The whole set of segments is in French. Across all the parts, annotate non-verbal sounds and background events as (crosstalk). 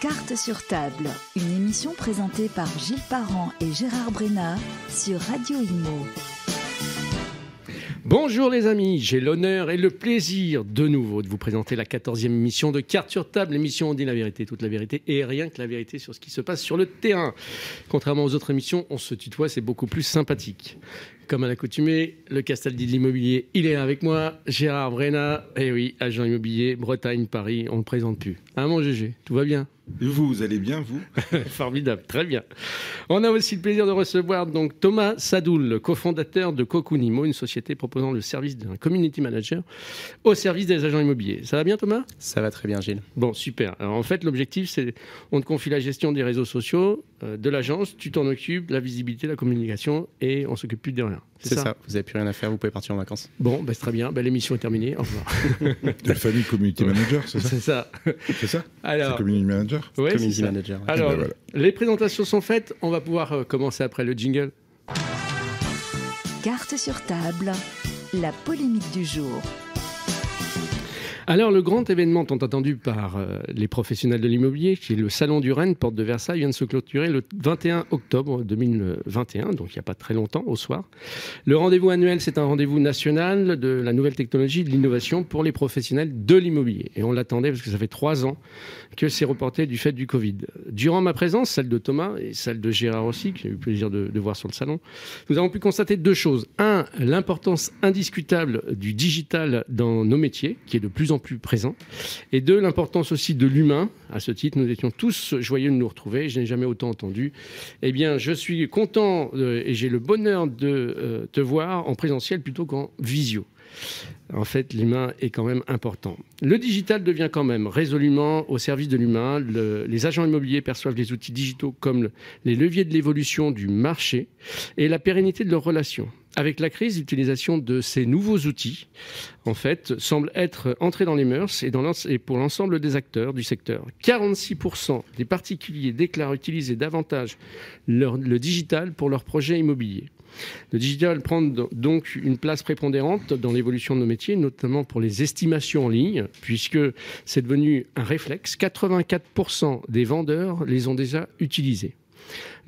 Carte sur table, une émission présentée par Gilles Parent et Gérard Brena sur Radio Imo. Bonjour les amis, j'ai l'honneur et le plaisir de nouveau de vous présenter la 14e émission de Carte sur table, l'émission on dit la vérité, toute la vérité et rien que la vérité sur ce qui se passe sur le terrain. Contrairement aux autres émissions, on se tutoie, c'est beaucoup plus sympathique. Comme à l'accoutumée, le Castaldi de l'immobilier, il est là avec moi, Gérard Brena, eh oui, agent immobilier, Bretagne, Paris, on ne le présente plus. Hein mon GG, tout va bien? Et vous, vous allez bien, vous? (laughs) Formidable, très bien. On a aussi le plaisir de recevoir donc Thomas Sadoul, cofondateur de Cocoonimo, une société proposant le service d'un community manager au service des agents immobiliers. Ça va bien Thomas? Ça va très bien Gilles. Bon, super. Alors en fait, l'objectif c'est on te confie la gestion des réseaux sociaux euh, de l'agence, tu t'en occupes, la visibilité, la communication et on s'occupe plus de rien. C'est ça. Vous n'avez plus rien à faire, vous pouvez partir en vacances. Bon, bah, c'est très bien. Bah, L'émission est terminée. Au revoir. (laughs) De famille community manager, c'est ça c'est ça. C'est ça (laughs) Alors, community manager c'est Community manager. ouais. Alors, ben voilà. les présentations sont faites. On va pouvoir euh, commencer après le jingle. Carte sur table, la polémique du jour. Alors, le grand événement tant attendu par euh, les professionnels de l'immobilier, qui est le Salon du Rennes, porte de Versailles, vient de se clôturer le 21 octobre 2021, donc il n'y a pas très longtemps, au soir. Le rendez-vous annuel, c'est un rendez-vous national de la nouvelle technologie, de l'innovation pour les professionnels de l'immobilier. Et on l'attendait parce que ça fait trois ans que c'est reporté du fait du Covid. Durant ma présence, celle de Thomas et celle de Gérard aussi, que j'ai eu le plaisir de, de voir sur le salon, nous avons pu constater deux choses. Un, l'importance indiscutable du digital dans nos métiers, qui est de plus en plus présent. Et deux, l'importance aussi de l'humain. À ce titre, nous étions tous joyeux de nous retrouver. Je n'ai jamais autant entendu. Eh bien, je suis content euh, et j'ai le bonheur de euh, te voir en présentiel plutôt qu'en visio. En fait, l'humain est quand même important. Le digital devient quand même résolument au service de l'humain. Le- les agents immobiliers perçoivent les outils digitaux comme le- les leviers de l'évolution du marché et la pérennité de leurs relations. Avec la crise, l'utilisation de ces nouveaux outils, en fait, semble être entrée dans les mœurs et, pour l'ensemble des acteurs du secteur. 46% des particuliers déclarent utiliser davantage le digital pour leurs projets immobiliers. Le digital prend do- donc une place prépondérante dans l'évolution de nos métiers, notamment pour les estimations en ligne, puisque c'est devenu un réflexe. 84% des vendeurs les ont déjà utilisés.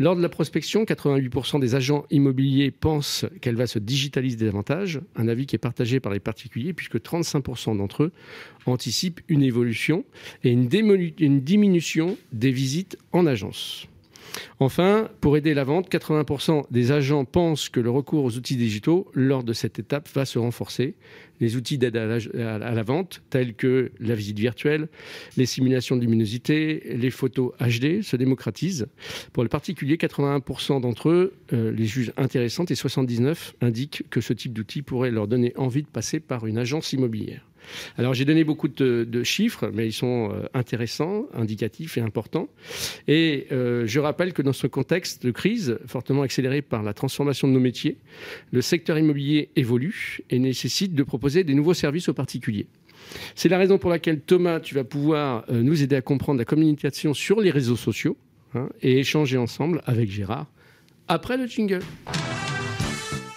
Lors de la prospection, 88% des agents immobiliers pensent qu'elle va se digitaliser davantage, un avis qui est partagé par les particuliers, puisque 35% d'entre eux anticipent une évolution et une, diminution des visites en agence. Enfin, pour aider la vente, 80% des agents pensent que le recours aux outils digitaux lors de cette étape va se renforcer. Les outils d'aide à la, vente, tels que la visite virtuelle, les simulations de luminosité, les photos HD, se démocratisent. Pour les particuliers, 81% d'entre eux euh, les jugent intéressantes et 79 indiquent que ce type d'outil pourrait leur donner envie de passer par une agence immobilière. Alors j'ai donné beaucoup de, chiffres, mais ils sont euh, intéressants, indicatifs et importants. Et euh, je rappelle que dans ce contexte de crise fortement accéléré par la transformation de nos métiers, le secteur immobilier évolue et nécessite de proposer des nouveaux services aux particuliers. C'est la raison pour laquelle Thomas, tu vas pouvoir euh, nous aider à comprendre la communication sur les réseaux sociaux hein, et échanger ensemble avec Gérard après le jingle.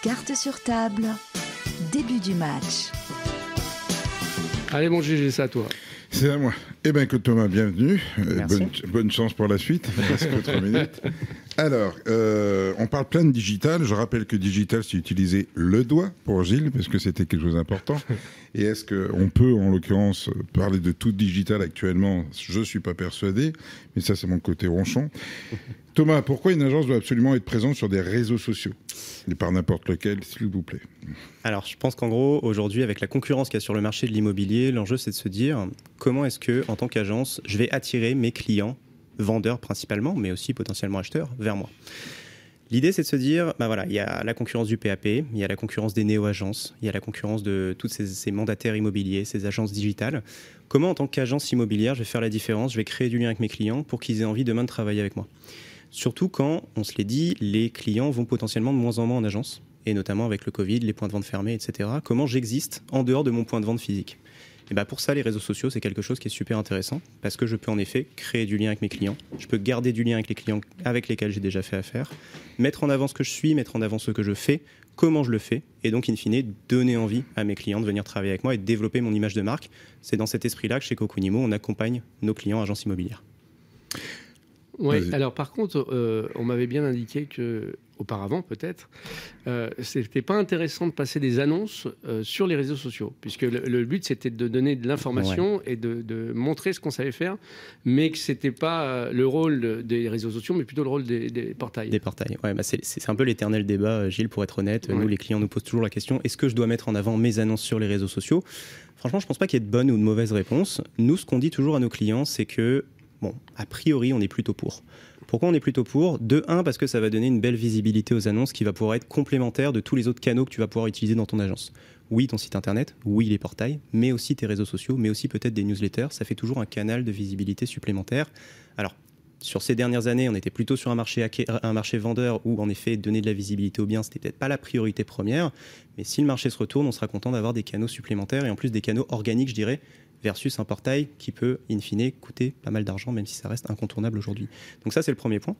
Carte sur table, début du match. Allez mon GG, c'est à toi. C'est à moi. Eh bien, écoute Thomas, bienvenue. Euh, Merci. bonne, bonne chance pour la suite. Il reste que trois minutes. Alors, euh, on parle plein de digital. Je rappelle que digital, c'est utiliser le doigt pour Gilles, parce que c'était quelque chose d'important. (laughs) Et est-ce qu'on peut, en l'occurrence, parler de tout digital actuellement? Je ne suis pas persuadé, mais ça, c'est mon côté ronchon. (laughs) Thomas, pourquoi une agence doit absolument être présente sur des réseaux sociaux? Et par n'importe lequel, s'il vous plaît. Alors, je pense qu'en gros, aujourd'hui, avec la concurrence qu'il y a sur le marché de l'immobilier, l'enjeu, c'est de se dire comment est-ce que, en tant qu'agence, je vais attirer mes clients, vendeurs principalement, mais aussi potentiellement acheteurs, vers moi. L'idée, c'est de se dire, bah voilà, il y a la concurrence du PAP, il y a la concurrence des néo-agences, il y a la concurrence de tous ces, ces mandataires immobiliers, ces agences digitales. Comment, en tant qu'agence immobilière, je vais faire la différence, je vais créer du lien avec mes clients pour qu'ils aient envie demain de travailler avec moi? Surtout quand, on se l'est dit, les clients vont potentiellement de moins en moins en agence, et notamment avec le Covid, les points de vente fermés, etc. Comment j'existe en dehors de mon point de vente physique? Et ben pour ça, les réseaux sociaux, c'est quelque chose qui est super intéressant parce que je peux en effet créer du lien avec mes clients. Je peux garder du lien avec les clients avec lesquels j'ai déjà fait affaire, mettre en avant ce que je suis, mettre en avant ce que je fais, comment je le fais, et donc, in fine, donner envie à mes clients de venir travailler avec moi et de développer mon image de marque. C'est dans cet esprit-là que chez Cocoonimo, on accompagne nos clients agences immobilières. Oui, alors par contre, euh, on m'avait bien indiqué que, auparavant peut-être, euh, c'était pas intéressant de passer des annonces euh, sur les réseaux sociaux, puisque le, le but c'était de donner de l'information et de, de montrer ce qu'on savait faire, mais que c'était pas euh, le rôle de- des réseaux sociaux, mais plutôt le rôle des, des portails. Des portails. Ouais, bah c'est un peu l'éternel débat, Gilles, pour être honnête. Ouais. Nous, les clients nous posent toujours la question est-ce que je dois mettre en avant mes annonces sur les réseaux sociaux? Franchement, je pense pas qu'il y ait de bonne ou de mauvaise réponse. Nous, ce qu'on dit toujours à nos clients, c'est que, bon, a priori, on est plutôt pour. Pourquoi on est plutôt pour? De un, parce que ça va donner une belle visibilité aux annonces qui va pouvoir être complémentaire de tous les autres canaux que tu vas pouvoir utiliser dans ton agence. Oui, ton site internet, oui, les portails, mais aussi tes réseaux sociaux, mais aussi peut-être des newsletters. Ça fait toujours un canal de visibilité supplémentaire. Alors, sur ces dernières années, on était plutôt sur un marché, vendeur où, en effet, donner de la visibilité aux biens, c'était peut-être pas la priorité première. Mais si le marché se retourne, on sera content d'avoir des canaux supplémentaires et en plus des canaux organiques, je dirais, versus un portail qui peut, in fine, coûter pas mal d'argent, même si ça reste incontournable aujourd'hui. Donc ça, c'est le premier point.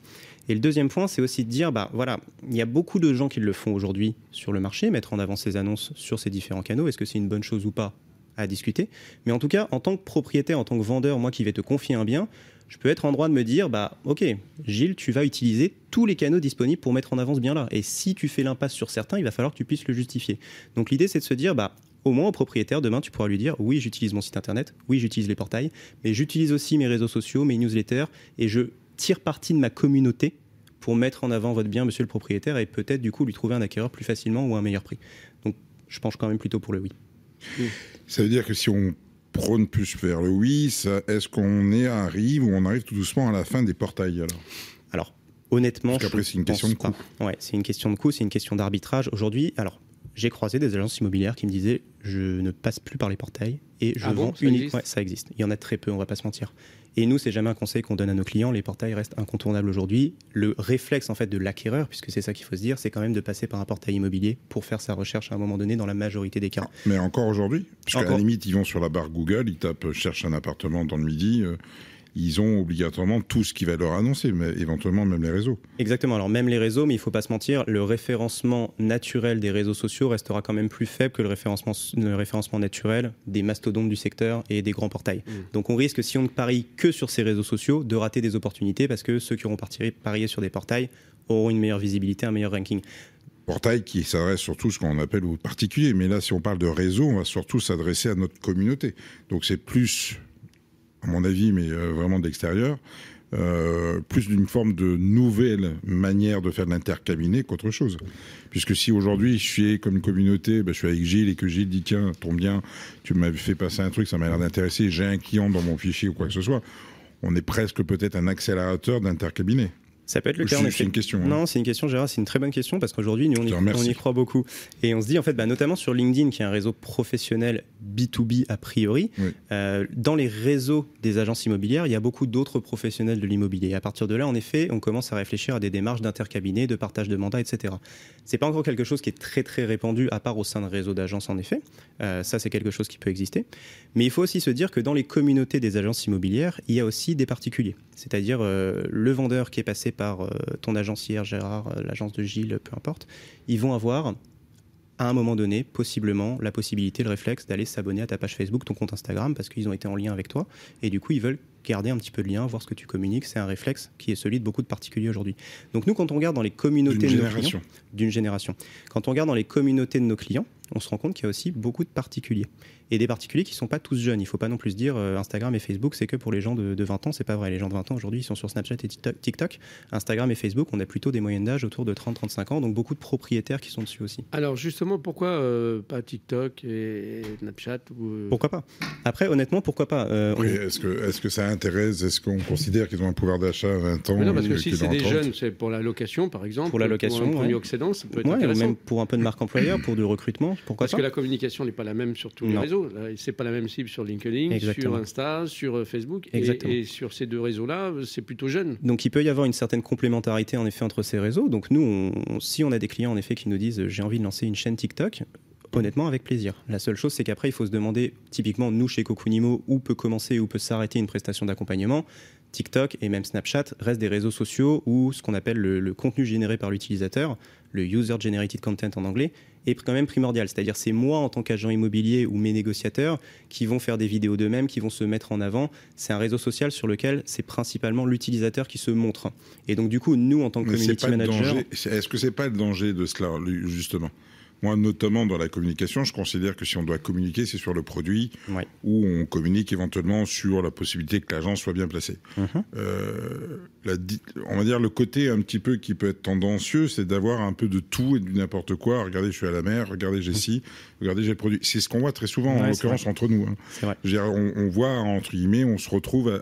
Et le deuxième point, c'est aussi de dire, bah voilà, il y a beaucoup de gens qui le font aujourd'hui sur le marché, mettre en avant ces annonces sur ces différents canaux. Est-ce que c'est une bonne chose ou pas à discuter? Mais en tout cas, en tant que propriétaire, en tant que vendeur, moi qui vais te confier un bien, je peux être en droit de me dire, bah ok, Gilles, tu vas utiliser tous les canaux disponibles pour mettre en avant ce bien-là. Et si tu fais l'impasse sur certains, il va falloir que tu puisses le justifier. Donc l'idée, c'est de se dire, bah au moins au propriétaire, demain, tu pourras lui dire, oui, j'utilise mon site internet, oui, j'utilise les portails, mais j'utilise aussi mes réseaux sociaux, mes newsletters, et je tire parti de ma communauté pour mettre en avant votre bien, monsieur le propriétaire, et peut-être du coup lui trouver un acquéreur plus facilement ou à un meilleur prix. Donc je penche quand même plutôt pour le oui. Ça veut dire que si on prône plus vers le oui, est-ce qu'on est arrive ou on arrive tout doucement à la fin des portails alors? Alors, honnêtement, Parce qu'après, c'est une pense question de. Ouais, c'est une question de coût, c'est une question d'arbitrage. Aujourd'hui, alors, j'ai croisé des agences immobilières qui me disaient je ne passe plus par les portails et je Ah vends uniquement. Ouais, ça existe. Il y en a très peu, on va pas se mentir. Et nous, c'est jamais un conseil qu'on donne à nos clients. Les portails restent incontournables aujourd'hui. Le réflexe en fait de l'acquéreur, puisque c'est ça qu'il faut se dire, c'est quand même de passer par un portail immobilier pour faire sa recherche à un moment donné dans la majorité des cas. Mais encore aujourd'hui Parce qu'à la limite, ils vont sur la barre Google, ils tapent euh, cherche un appartement dans le midi, euh, ils ont obligatoirement tout ce qui va leur annoncer, mais éventuellement même les réseaux. Exactement. Alors même les réseaux, mais il faut pas se mentir, le référencement naturel des réseaux sociaux restera quand même plus faible que le référencement, le référencement naturel des mastodontes du secteur et des grands portails. Mm. Donc on risque, si on ne parie que sur ces réseaux sociaux, de rater des opportunités parce que ceux qui auront parié sur des portails auront une meilleure visibilité, un meilleur ranking. Portail qui s'adresse surtout à ce qu'on appelle aux particuliers. Mais là, si on parle de réseau, on va surtout s'adresser à notre communauté. Donc c'est plus, à mon avis, mais euh, vraiment de l'extérieur, euh, plus d'une forme de nouvelle manière de faire de l'intercabinet qu'autre chose. Puisque si aujourd'hui je suis comme une communauté, ben, je suis avec Gilles et que Gilles dit tiens, tombe bien, tu m'avais fait passer un truc, ça m'a l'air d'intéresser, j'ai un client dans mon fichier ou quoi que ce soit, on est presque peut-être un accélérateur d'intercabinet. Ça peut être le cas en c'est une question. hein. Non, c'est une question, Gérard, c'est une très bonne question parce qu'aujourd'hui, nous, on y, on croit beaucoup. Et on se dit, en fait, bah, notamment sur LinkedIn, qui est un réseau professionnel B2B a priori, Oui. euh, dans les réseaux des agences immobilières, il y a beaucoup d'autres professionnels de l'immobilier. Et à partir de là, en effet, on commence à réfléchir à des démarches d'intercabinet, de partage de mandats, etc. C'est pas encore quelque chose qui est très très répandu, à part au sein de réseaux d'agences, en effet. Euh, ça, c'est quelque chose qui peut exister. Mais il faut aussi se dire que dans les communautés des agences immobilières, il y a aussi des particuliers. C'est-à-dire euh, le vendeur qui est passé par euh, ton agence hier, Gérard, euh, l'agence de Gilles, peu importe, ils vont avoir à un moment donné, possiblement, la possibilité, le réflexe d'aller s'abonner à ta page Facebook, ton compte Instagram, parce qu'ils ont été en lien avec toi. Et du coup, ils veulent garder un petit peu de lien, voir ce que tu communiques. C'est un réflexe qui est celui de beaucoup de particuliers aujourd'hui. Donc nous, quand on regarde dans les communautés D'une de nos clients, génération. d'une génération. Quand on regarde dans les communautés de nos clients, on se rend compte qu'il y a aussi beaucoup de particuliers. Et des particuliers qui ne sont pas tous jeunes. Il ne faut pas non plus se dire euh, Instagram et Facebook, c'est que pour les gens de, de 20 ans. C'est pas vrai. Les gens de 20 ans aujourd'hui, ils sont sur Snapchat et TikTok-. Instagram et Facebook, on a plutôt des moyennes d'âge autour de 30-35 ans. Donc beaucoup de propriétaires qui sont dessus aussi. Alors justement, pourquoi euh, pas TikTok et Snapchat ou, euh, Pourquoi pas? Après, honnêtement, pourquoi pas Euh, Oui, on- est-ce que, est-ce que ça intéresse? Est-ce qu'on considère qu'ils ont un pouvoir d'achat à 20 ans Mais non, parce que si c'est des 30? jeunes, c'est pour la location, par exemple. Pour la location, un premier ouais. occédant, ça peut être Ouais, ou même pour un peu de marque employeur, pour du recrutement, pourquoi Parce pas? que la communication n'est pas la même sur tous les Non. Réseaux. C'est pas la même cible sur LinkedIn, Exactement. sur Insta, sur euh, Facebook. Et, sur ces deux réseaux-là, c'est plutôt jeune. Donc il peut y avoir une certaine complémentarité en effet entre ces réseaux. Donc nous, on- si on a des clients en effet qui nous disent j'ai envie de lancer une chaîne TikTok, Honnêtement, avec plaisir. La seule chose, c'est qu'après, il faut se demander, typiquement, nous, chez Cokunimo, où peut commencer, où peut s'arrêter une prestation d'accompagnement. TikTok et même Snapchat restent des réseaux sociaux où ce qu'on appelle le, contenu généré par l'utilisateur, le user generated content en anglais, est quand même primordial. C'est-à-dire c'est moi en tant qu'agent immobilier ou mes négociateurs qui vont faire des vidéos d'eux-mêmes, qui vont se mettre en avant. C'est un réseau social sur lequel c'est principalement l'utilisateur qui se montre. Et donc du coup, nous en tant que community manager, est-ce que c'est pas le danger de cela justement? Moi, notamment dans la communication, je considère que si on doit communiquer, c'est sur le produit ou on communique éventuellement sur la possibilité que l'agence soit bien placée. Mhm. Euh, on va dire le côté un petit peu qui peut être tendancieux, c'est d'avoir un peu de tout et du n'importe quoi. Regardez, je suis à la mer, regardez, j'ai ci, regardez, j'ai le produit. C'est ce qu'on voit très souvent, en l'occurrence, entre nous. Hein. On, on, voit, entre guillemets, on se retrouve,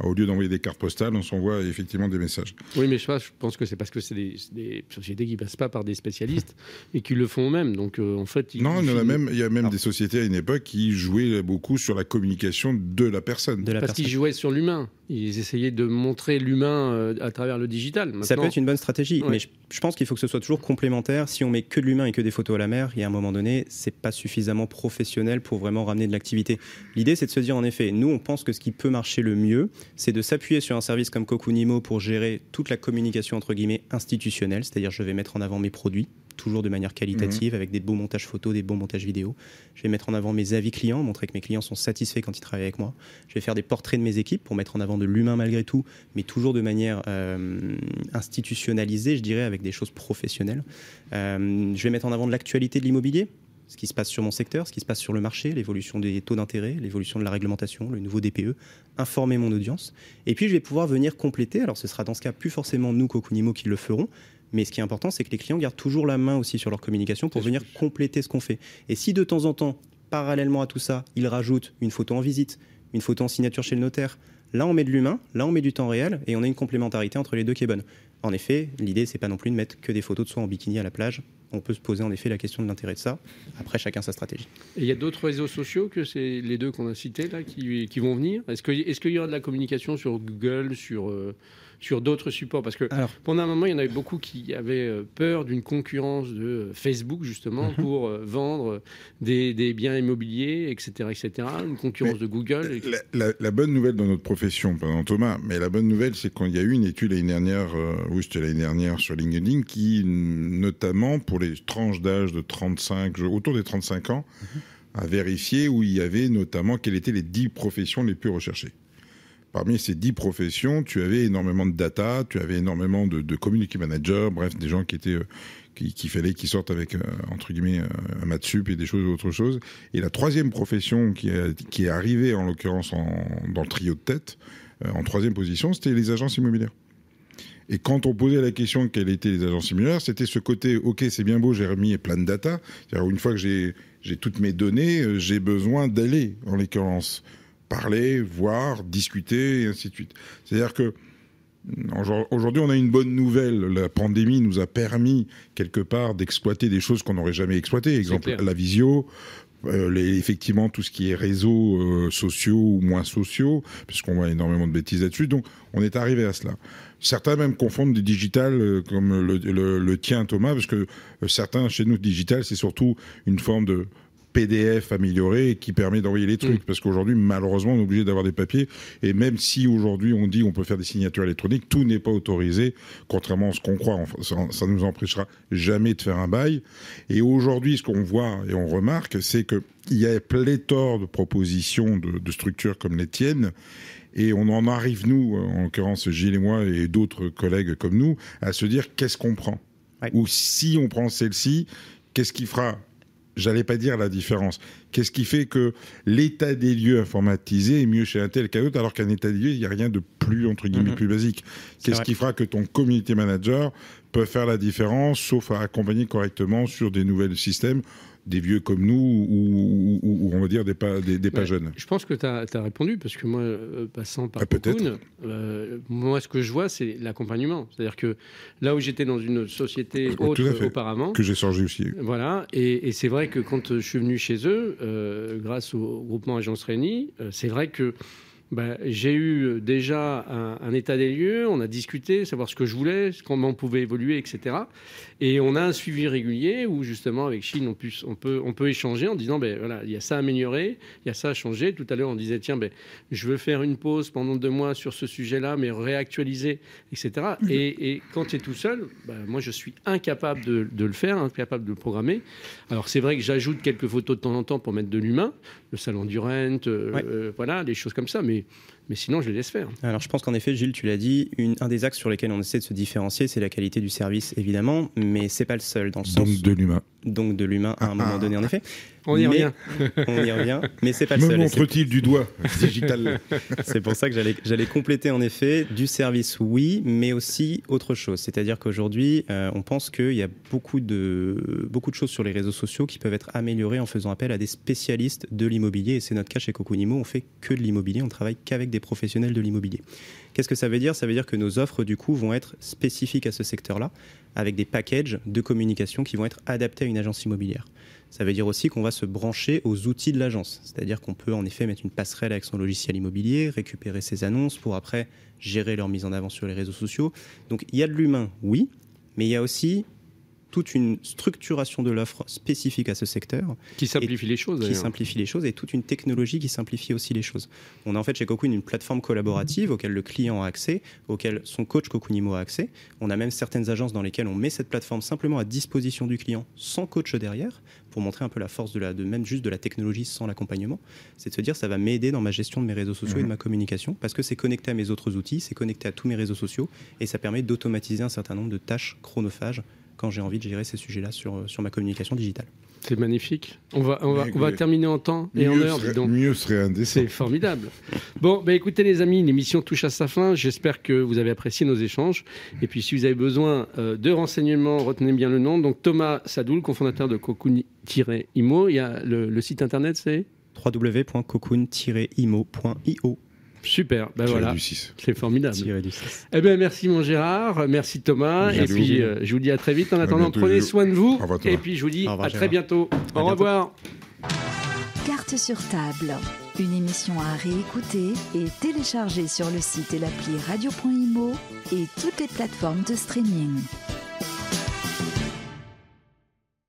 au lieu d'envoyer des cartes postales, on s'envoie effectivement des messages. Oui, mais je, pense que c'est parce que c'est des, sociétés qui passent pas par des spécialistes (laughs) et qui le font eux-mêmes. Donc, euh, en fait, non, il y, a même, il y a même des sociétés à une époque qui jouaient beaucoup sur la communication de la personne. De la parce qu'ils jouaient sur l'humain. Ils essayaient de montrer l'humain euh, à travers le digital. Ça peut être une bonne stratégie, mais je, pense qu'il faut que ce soit toujours complémentaire. Si on met que de l'humain et que des photos à la mer, il y a un moment donné, c'est pas suffisamment professionnel pour vraiment ramener de l'activité. L'idée, c'est de se dire, en effet, nous, on pense que ce qui peut marcher le mieux, c'est de s'appuyer sur un service comme Cokunimo pour gérer toute la communication, entre guillemets, institutionnelle, c'est-à-dire je vais mettre en avant mes produits, toujours de manière qualitative, mhm. avec des beaux montages photos, des bons montages vidéo. Je vais mettre en avant mes avis clients, montrer que mes clients sont satisfaits quand ils travaillent avec moi. Je vais faire des portraits de mes équipes pour mettre en avant de l'humain malgré tout, mais toujours de manière euh, institutionnalisée, je dirais, avec des choses professionnelles. Euh, je vais mettre en avant de l'actualité de l'immobilier, ce qui se passe sur mon secteur, ce qui se passe sur le marché, l'évolution des taux d'intérêt, l'évolution de la réglementation, le nouveau DPE, informer mon audience. Et puis je vais pouvoir venir compléter, alors ce sera dans ce cas plus forcément nous, Cokunimo, qui le ferons, mais ce qui est important, c'est que les clients gardent toujours la main aussi sur leur communication pour venir compléter ce qu'on fait. Et si de temps en temps, parallèlement à tout ça, ils rajoutent une photo en visite, une photo en signature chez le notaire, là on met de l'humain, là on met du temps réel et on a une complémentarité entre les deux qui est bonne. En effet, l'idée c'est pas non plus de mettre que des photos de soi en bikini à la plage. On peut se poser en effet la question de l'intérêt de ça. Après, chacun sa stratégie. Et il y a d'autres réseaux sociaux que c'est les deux qu'on a cités là qui, vont venir? Est-ce qu'il est y aura de la communication sur Google, sur euh, sur d'autres supports Parce que pendant un moment, il y en avait beaucoup qui avaient euh, peur d'une concurrence de euh, Facebook, justement, mhm. pour euh, vendre des, biens immobiliers, etc., etc. Une concurrence de Google. La, bonne nouvelle dans notre profession, pendant Thomas, mais la bonne nouvelle, c'est qu'il y a eu une étude l'année dernière, oui, c'était l'année dernière sur LinkedIn, qui, notamment pour les tranches d'âge de 35, autour des 35 ans, mhm. a vérifié où il y avait notamment quelles étaient les 10 professions les plus recherchées parmi ces dix professions, tu avais énormément de data, tu avais énormément de, community managers, bref, des gens qui étaient euh, qui, fallait qu'ils sortent avec euh, entre guillemets euh, un maths sup et des choses autre chose. Et la troisième profession qui est, qui arrivée en l'occurrence dans le trio de tête, en troisième position, c'était les agences immobilières. Et quand on posait la question quelles étaient les agences immobilières, c'était ce côté, ok, c'est bien beau, j'ai remis plein de data. Une fois que j'ai toutes mes données, j'ai besoin d'aller, en l'occurrence, parler, voir, discuter, et ainsi de suite. C'est-à-dire que Aujourd'hui, on a une bonne nouvelle. La pandémie nous a permis, quelque part, d'exploiter des choses qu'on n'aurait jamais exploitées. Exemple, la visio, euh, les, effectivement, tout ce qui est réseaux euh, sociaux ou moins sociaux, puisqu'on voit énormément de bêtises là-dessus. Donc, on est arrivé à cela. Certains même confondent du digital euh, comme le, le, tien, Thomas, parce que certains, chez nous, digital, c'est surtout une forme de PDF amélioré qui permet d'envoyer les trucs. Mm. Parce qu'aujourd'hui, malheureusement, on est obligé d'avoir des papiers. Et même si aujourd'hui on dit on peut faire des signatures électroniques, tout n'est pas autorisé, contrairement à ce qu'on croit. Ça, ne nous empêchera jamais de faire un bail. Et aujourd'hui, ce qu'on voit et on remarque, c'est qu'il y a pléthore de propositions de, structures comme les tiennes. Et on en arrive, nous, en l'occurrence Gilles et moi et d'autres collègues comme nous, à se dire qu'est-ce qu'on prend? Ou si on prend celle-ci, qu'est-ce qui fera j'allais pas dire la différence. Qu'est-ce qui fait que l'état des lieux informatisé est mieux chez un tel qu'un autre, alors qu'un état des lieux, il n'y a rien de plus, entre guillemets, mhm. plus basique Qu'est-ce qui fera que ton community manager peut faire la différence, sauf à accompagner correctement sur des nouveaux systèmes des vieux comme nous ou, on va dire des pas, des, pas jeunes Je pense que tu as, répondu parce que moi, euh, passant par ah, euh, moi ce que je vois c'est l'accompagnement. C'est-à-dire que là où j'étais dans une société oh, autre auparavant. Que j'ai changé aussi. Voilà, et, c'est vrai que quand je suis venu chez eux, euh, grâce au groupement Agence Réunie, c'est vrai que ben, j'ai eu déjà un, état des lieux, on a discuté, savoir ce que je voulais, comment on pouvait évoluer, etc. Et on a un suivi régulier où justement avec Chine, on, on, peut, on peut échanger en disant, ben, voilà, il y a ça à améliorer, il y a ça à changer. Tout à l'heure, on disait, tiens, ben, je veux faire une pause pendant deux mois sur ce sujet-là, mais réactualiser, etc. Mhm. Et, quand tu es tout seul, ben, moi, je suis incapable de, le faire, incapable de le programmer. Alors c'est vrai que j'ajoute quelques photos de temps en temps pour mettre de l'humain, le salon du Rent, euh, euh, voilà, des choses comme ça, mais mais sinon, je les laisse faire. Alors, je pense qu'en effet, Gilles, tu l'as dit, un des axes sur lesquels on essaie de se différencier, c'est la qualité du service, évidemment, mais c'est pas le seul, dans le sens. Donc de l'humain. Donc de l'humain à un moment donné, en effet. On y revient. (laughs) on y revient, mais c'est pas le seul. Me montre-t-il du doigt (laughs) digital C'est pour ça que j'allais compléter en effet du service, oui, mais aussi autre chose. C'est-à-dire qu'aujourd'hui, euh, on pense qu'il y a beaucoup de, beaucoup de choses sur les réseaux sociaux qui peuvent être améliorées en faisant appel à des spécialistes de l'immobilier. Et c'est notre cas chez Cocunimo. On fait que de l'immobilier, on travaille qu'avec des professionnels de l'immobilier. Qu'est-ce que ça veut dire? Ça veut dire que nos offres, du coup, vont être spécifiques à ce secteur-là, avec des packages de communication qui vont être adaptés à une agence immobilière. Ça veut dire aussi qu'on va se brancher aux outils de l'agence. C'est-à-dire qu'on peut en effet mettre une passerelle avec son logiciel immobilier, récupérer ses annonces pour après gérer leur mise en avant sur les réseaux sociaux. Donc il y a de l'humain, oui, mais il y a aussi toute une structuration de l'offre spécifique à ce secteur. Qui simplifie les choses. Qui simplifie les choses et toute une technologie qui simplifie aussi les choses. On a en fait chez Cocoon une plateforme collaborative auquel le client a accès, auquel son coach Cocunimo a accès. On a même certaines agences dans lesquelles on met cette plateforme simplement à disposition du client sans coach derrière pour montrer un peu la force de, la, de même juste de la technologie sans l'accompagnement. C'est de se dire ça va m'aider dans ma gestion de mes réseaux sociaux et de mhm. ma communication parce que c'est connecté à mes autres outils, c'est connecté à tous mes réseaux sociaux et ça permet d'automatiser un certain nombre de tâches chronophages quand j'ai envie de gérer ces sujets-là sur, euh, sur ma communication digitale. C'est magnifique. On va, on va, on va terminer en temps et en heure. donc. Mieux serait un C'est formidable. bon, bah écoutez les amis, l'émission touche à sa fin. J'espère que vous avez apprécié nos échanges. Et puis si vous avez besoin euh, de renseignements, retenez bien le nom. Donc Thomas Sadoul, cofondateur de Cocoon-Imo. Il y a le, le site internet, c'est? www.cocoon-imo.io. Super, ben voilà. C'est formidable. Du eh ben merci mon Gérard, merci Thomas, et puis euh, je vous dis à très vite. En attendant, prenez soin de vous, et puis je vous dis à très bientôt. Au revoir. Carte sur table, une émission à réécouter et télécharger sur le site et l'appli radio.imo et toutes les plateformes de streaming.